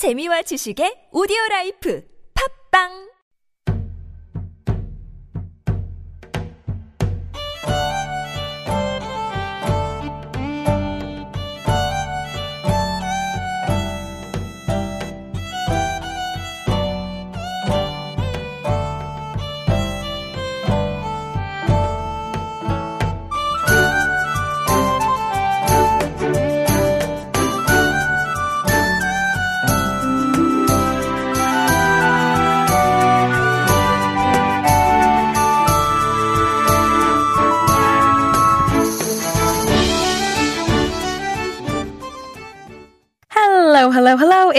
재미와 지식의 오디오 라이프. 팝빵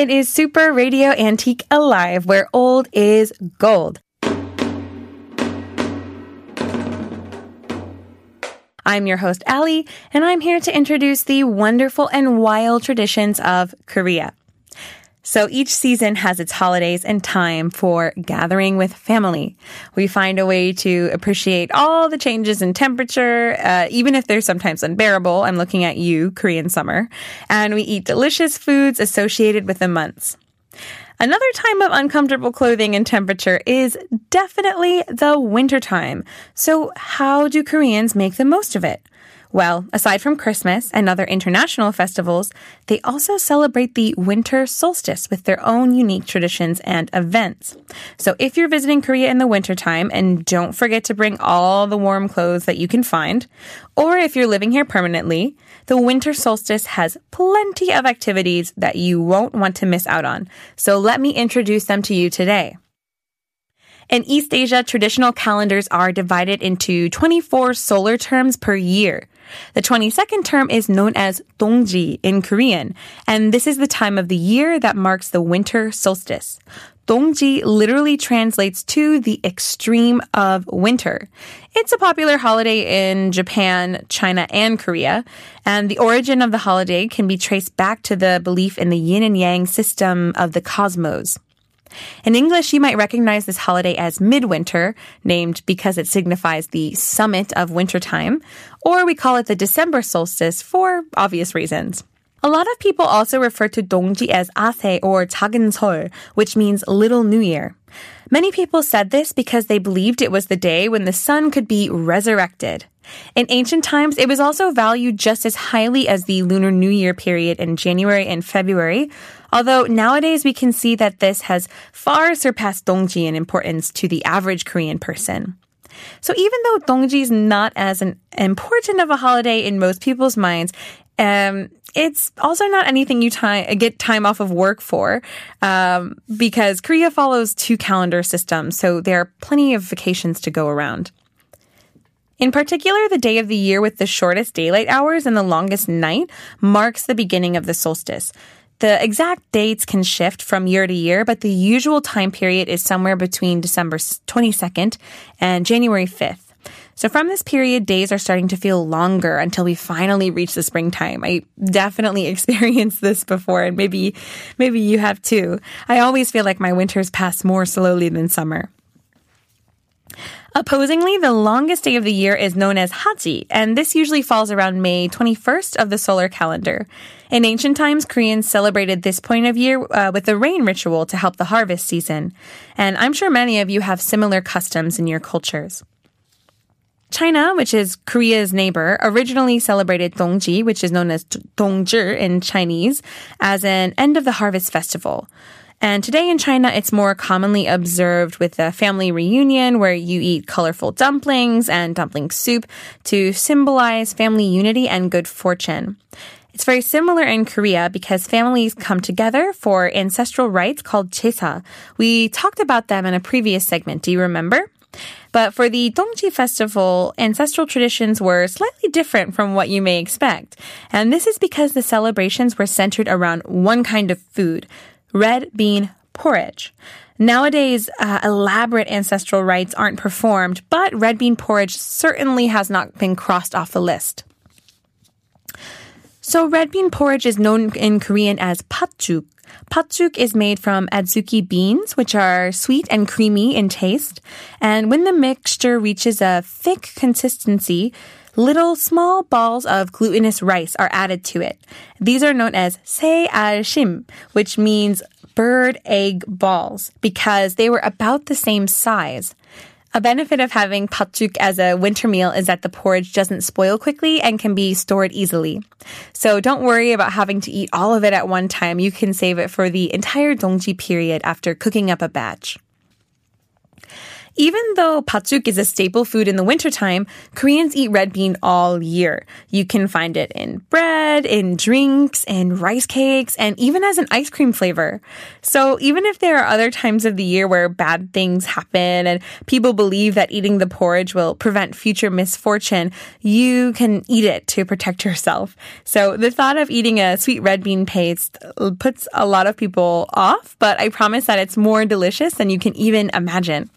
It is Super Radio Antique Alive, where old is gold. I'm your host, Ali, and I'm here to introduce the wonderful and wild traditions of Korea. So each season has its holidays and time for gathering with family. We find a way to appreciate all the changes in temperature, uh, even if they're sometimes unbearable. I'm looking at you, Korean summer. And we eat delicious foods associated with the months. Another time of uncomfortable clothing and temperature is definitely the winter time. So how do Koreans make the most of it? Well, aside from Christmas and other international festivals, they also celebrate the winter solstice with their own unique traditions and events. So if you're visiting Korea in the wintertime, and don't forget to bring all the warm clothes that you can find, or if you're living here permanently, the winter solstice has plenty of activities that you won't want to miss out on. So let me introduce them to you today. In East Asia, traditional calendars are divided into 24 solar terms per year. The 22nd term is known as Dongji in Korean, and this is the time of the year that marks the winter solstice. Dongji literally translates to the extreme of winter. It's a popular holiday in Japan, China, and Korea, and the origin of the holiday can be traced back to the belief in the yin and yang system of the cosmos. In English, you might recognize this holiday as midwinter, named because it signifies the summit of wintertime, or we call it the December solstice for obvious reasons. A lot of people also refer to Dongji as Ase or 작은 설, which means Little New Year. Many people said this because they believed it was the day when the sun could be resurrected. In ancient times, it was also valued just as highly as the Lunar New Year period in January and February, although nowadays we can see that this has far surpassed Dongji in importance to the average Korean person. So even though Dongji is not as an important of a holiday in most people's minds, um, it's also not anything you time, get time off of work for um, because Korea follows two calendar systems, so there are plenty of vacations to go around. In particular, the day of the year with the shortest daylight hours and the longest night marks the beginning of the solstice. The exact dates can shift from year to year, but the usual time period is somewhere between December 22nd and January 5th. So from this period, days are starting to feel longer until we finally reach the springtime. I definitely experienced this before and maybe, maybe you have too. I always feel like my winters pass more slowly than summer. Opposingly, the longest day of the year is known as Haji, and this usually falls around May 21st of the solar calendar. In ancient times, Koreans celebrated this point of year uh, with a rain ritual to help the harvest season. And I'm sure many of you have similar customs in your cultures. China, which is Korea's neighbor, originally celebrated Dongji, which is known as Dongzhi in Chinese, as an end of the harvest festival. And today in China, it's more commonly observed with a family reunion where you eat colorful dumplings and dumpling soup to symbolize family unity and good fortune. It's very similar in Korea because families come together for ancestral rites called Chesa. We talked about them in a previous segment. Do you remember? But for the Dongji festival, ancestral traditions were slightly different from what you may expect. And this is because the celebrations were centered around one kind of food, red bean porridge. Nowadays, uh, elaborate ancestral rites aren't performed, but red bean porridge certainly has not been crossed off the list. So, red bean porridge is known in Korean as patjuk. Patjuk is made from adzuki beans, which are sweet and creamy in taste. And when the mixture reaches a thick consistency, little small balls of glutinous rice are added to it. These are known as sealshim, which means bird egg balls because they were about the same size. A benefit of having patjuk as a winter meal is that the porridge doesn't spoil quickly and can be stored easily. So don't worry about having to eat all of it at one time. You can save it for the entire dongji period after cooking up a batch. Even though patjuk is a staple food in the wintertime, Koreans eat red bean all year. You can find it in bread, in drinks, in rice cakes, and even as an ice cream flavor. So even if there are other times of the year where bad things happen and people believe that eating the porridge will prevent future misfortune, you can eat it to protect yourself. So the thought of eating a sweet red bean paste puts a lot of people off, but I promise that it's more delicious than you can even imagine.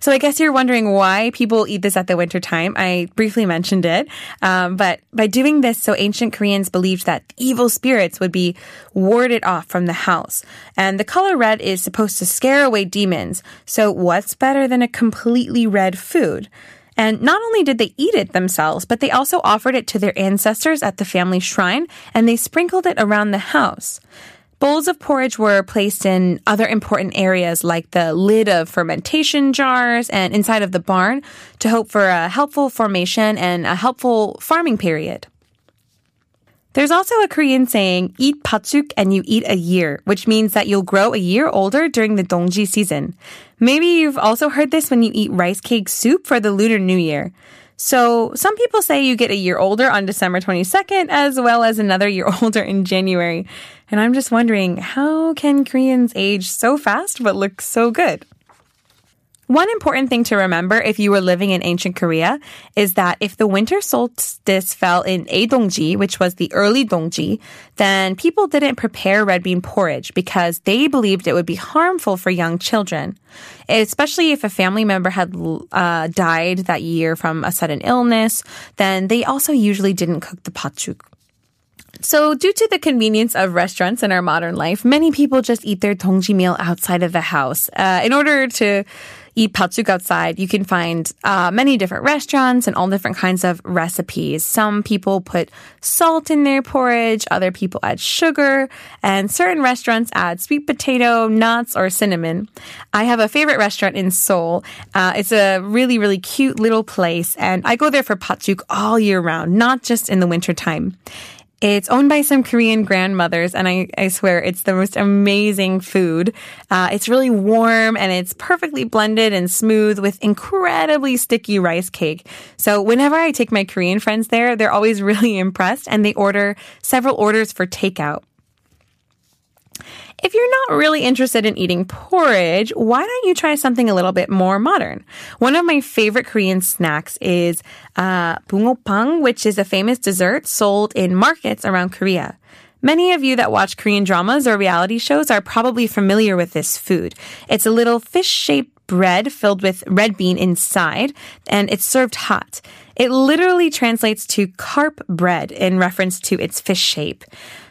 So I guess you're wondering why people eat this at the winter time. I briefly mentioned it. Um, but by doing this, so ancient Koreans believed that evil spirits would be warded off from the house. And the color red is supposed to scare away demons. So what's better than a completely red food? And not only did they eat it themselves, but they also offered it to their ancestors at the family shrine and they sprinkled it around the house. Bowls of porridge were placed in other important areas like the lid of fermentation jars and inside of the barn to hope for a helpful formation and a helpful farming period. There's also a Korean saying, eat patjuk and you eat a year, which means that you'll grow a year older during the dongji season. Maybe you've also heard this when you eat rice cake soup for the Lunar New Year. So some people say you get a year older on December 22nd as well as another year older in January. And I'm just wondering, how can Koreans age so fast but look so good? One important thing to remember if you were living in ancient Korea is that if the winter solstice fell in Aedongji, which was the early Dongji, then people didn't prepare red bean porridge because they believed it would be harmful for young children. Especially if a family member had uh, died that year from a sudden illness, then they also usually didn't cook the patjuk. So, due to the convenience of restaurants in our modern life, many people just eat their dongji meal outside of the house. Uh, in order to eat patjuk outside, you can find uh, many different restaurants and all different kinds of recipes. Some people put salt in their porridge, other people add sugar, and certain restaurants add sweet potato, nuts, or cinnamon. I have a favorite restaurant in Seoul. Uh, it's a really, really cute little place, and I go there for patjuk all year round, not just in the wintertime. It's owned by some Korean grandmothers, and I, I swear it's the most amazing food. Uh, it's really warm and it's perfectly blended and smooth with incredibly sticky rice cake. So whenever I take my Korean friends there, they're always really impressed and they order several orders for takeout. If you're not really interested in eating porridge, why don't you try something a little bit more modern? One of my favorite Korean snacks is uh, bungeoppang, which is a famous dessert sold in markets around Korea. Many of you that watch Korean dramas or reality shows are probably familiar with this food. It's a little fish shaped bread filled with red bean inside, and it's served hot. It literally translates to carp bread in reference to its fish shape.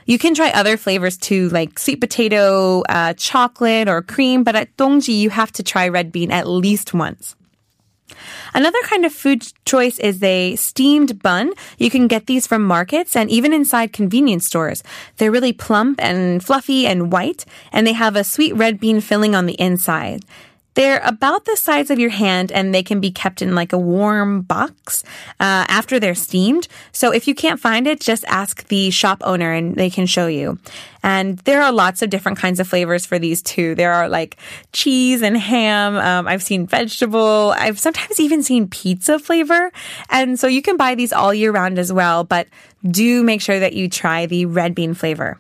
You can try other flavors too, like sweet potato, uh, chocolate, or cream, but at Dongji, you have to try red bean at least once. Another kind of food choice is a steamed bun. You can get these from markets and even inside convenience stores. They're really plump and fluffy and white, and they have a sweet red bean filling on the inside. They're about the size of your hand and they can be kept in like a warm box uh, after they're steamed. So if you can't find it, just ask the shop owner and they can show you. And there are lots of different kinds of flavors for these too. There are like cheese and ham. Um, I've seen vegetable. I've sometimes even seen pizza flavor. And so you can buy these all year round as well, but do make sure that you try the red bean flavor.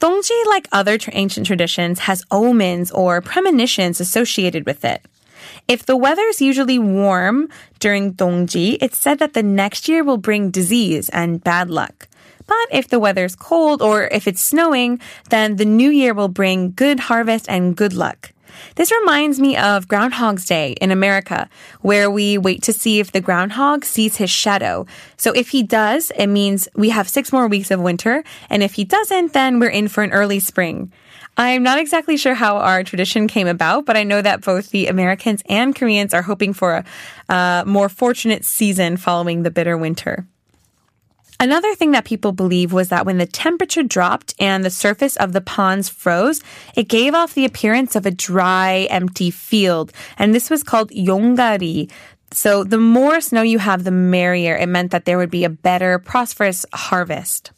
Dongji, like other ancient traditions, has omens or premonitions associated with it. If the weather is usually warm during Dongji, it's said that the next year will bring disease and bad luck. But if the weather's cold or if it's snowing, then the new year will bring good harvest and good luck. This reminds me of Groundhog's Day in America, where we wait to see if the groundhog sees his shadow. So if he does, it means we have six more weeks of winter. And if he doesn't, then we're in for an early spring. I'm not exactly sure how our tradition came about, but I know that both the Americans and Koreans are hoping for a, a more fortunate season following the bitter winter. Another thing that people believe was that when the temperature dropped and the surface of the ponds froze, it gave off the appearance of a dry, empty field. And this was called yongari. So the more snow you have, the merrier. It meant that there would be a better, prosperous harvest.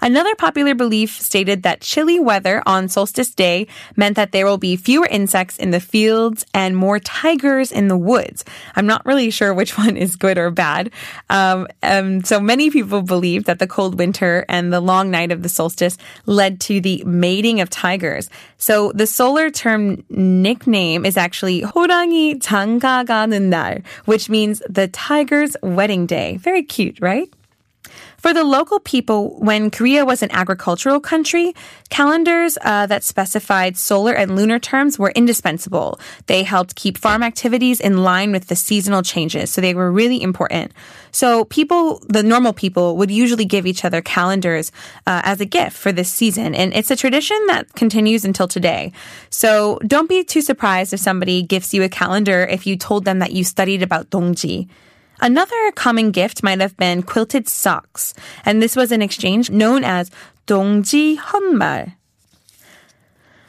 Another popular belief stated that chilly weather on solstice day meant that there will be fewer insects in the fields and more tigers in the woods. I'm not really sure which one is good or bad. Um, um, so many people believe that the cold winter and the long night of the solstice led to the mating of tigers. So the solar term nickname is actually 호랑이 장가가는 날, which means the tiger's wedding day. Very cute, right? For the local people, when Korea was an agricultural country, calendars uh, that specified solar and lunar terms were indispensable. They helped keep farm activities in line with the seasonal changes, so they were really important. So people, the normal people, would usually give each other calendars uh, as a gift for this season, and it's a tradition that continues until today. So don't be too surprised if somebody gives you a calendar if you told them that you studied about Dongji. Another common gift might have been quilted socks, and this was an exchange known as 동지 헌말.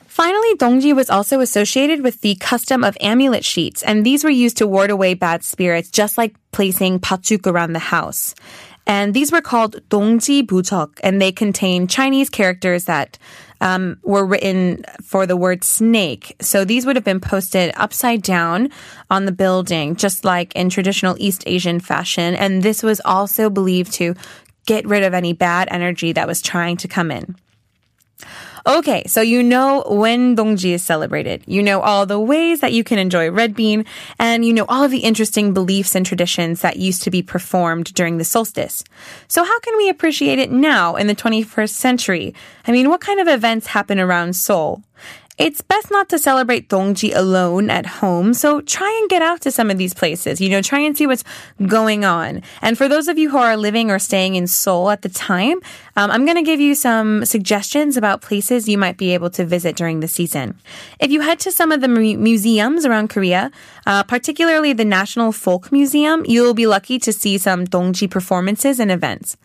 Finally, dongji was also associated with the custom of amulet sheets, and these were used to ward away bad spirits, just like placing patjuk around the house. And these were called dongji butok, and they contained Chinese characters that um, were written for the word snake. So these would have been posted upside down on the building, just like in traditional East Asian fashion. And this was also believed to get rid of any bad energy that was trying to come in. Okay, so you know when Dongji is celebrated. You know all the ways that you can enjoy red bean, and you know all of the interesting beliefs and traditions that used to be performed during the solstice. So how can we appreciate it now in the 21st century? I mean, what kind of events happen around Seoul? It's best not to celebrate Dongji alone at home, so try and get out to some of these places. You know, try and see what's going on. And for those of you who are living or staying in Seoul at the time, um, I'm going to give you some suggestions about places you might be able to visit during the season. If you head to some of the mu- museums around Korea, uh, particularly the National Folk Museum, you'll be lucky to see some Dongji performances and events.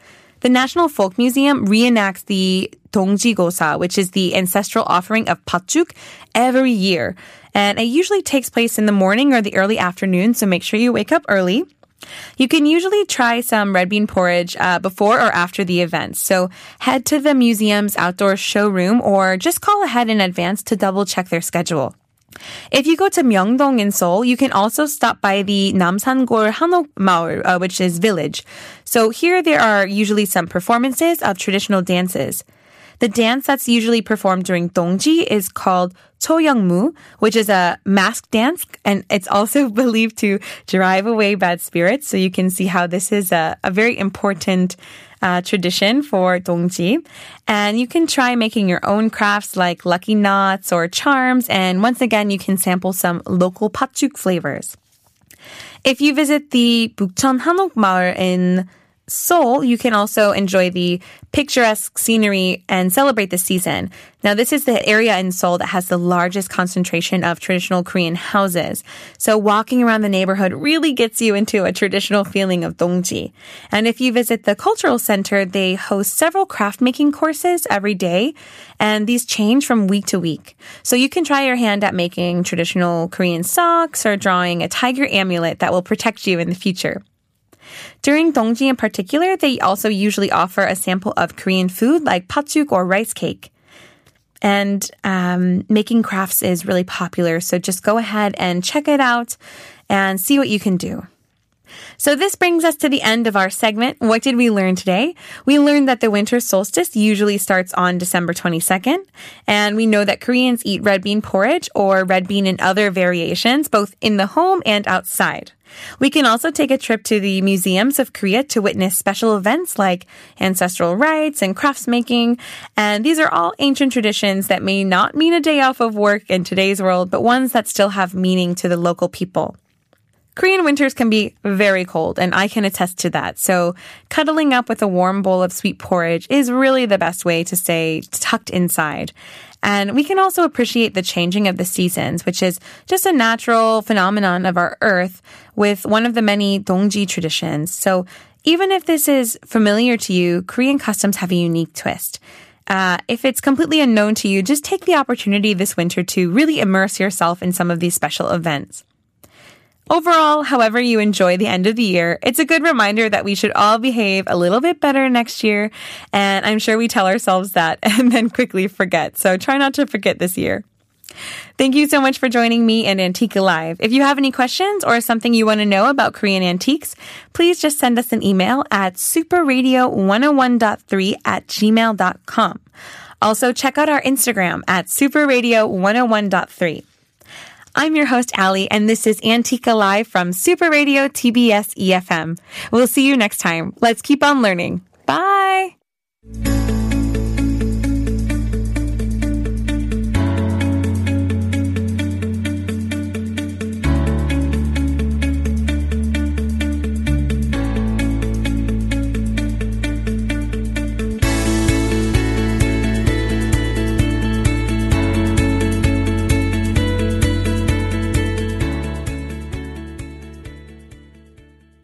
The National Folk Museum reenacts the Dongjigosa, which is the ancestral offering of patjuk, every year. And it usually takes place in the morning or the early afternoon, so make sure you wake up early. You can usually try some red bean porridge uh, before or after the event. So head to the museum's outdoor showroom or just call ahead in advance to double check their schedule. If you go to Myeongdong in Seoul, you can also stop by the Namsangol Hanok Maul, uh, which is village. So here there are usually some performances of traditional dances. The dance that's usually performed during Dongji is called Cheoyongmu, which is a mask dance, and it's also believed to drive away bad spirits. So you can see how this is a, a very important uh, tradition for Dongji. And you can try making your own crafts like lucky knots or charms. And once again, you can sample some local patjuk flavors. If you visit the Bukchon Hanok Maul in Seoul, you can also enjoy the picturesque scenery and celebrate the season. Now, this is the area in Seoul that has the largest concentration of traditional Korean houses. So walking around the neighborhood really gets you into a traditional feeling of Dongji. And if you visit the cultural center, they host several craft making courses every day, and these change from week to week. So you can try your hand at making traditional Korean socks or drawing a tiger amulet that will protect you in the future. During Dongji in particular, they also usually offer a sample of Korean food like patjuk or rice cake. And um, making crafts is really popular, so just go ahead and check it out and see what you can do. So this brings us to the end of our segment. What did we learn today? We learned that the winter solstice usually starts on December 22nd. And we know that Koreans eat red bean porridge or red bean in other variations, both in the home and outside. We can also take a trip to the museums of Korea to witness special events like ancestral rites and crafts making. And these are all ancient traditions that may not mean a day off of work in today's world, but ones that still have meaning to the local people. Korean winters can be very cold, and I can attest to that. So, cuddling up with a warm bowl of sweet porridge is really the best way to stay tucked inside. And we can also appreciate the changing of the seasons, which is just a natural phenomenon of our earth with one of the many Dongji traditions. So, even if this is familiar to you, Korean customs have a unique twist. Uh, if it's completely unknown to you, just take the opportunity this winter to really immerse yourself in some of these special events. Overall, however you enjoy the end of the year, it's a good reminder that we should all behave a little bit better next year. And I'm sure we tell ourselves that and then quickly forget. So try not to forget this year. Thank you so much for joining me in Antique Alive. If you have any questions or something you want to know about Korean antiques, please just send us an email at superradio101.3 at gmail.com. Also, check out our Instagram at superradio101.3. I'm your host, Allie, and this is Antique Alive from Super Radio TBS EFM. We'll see you next time. Let's keep on learning.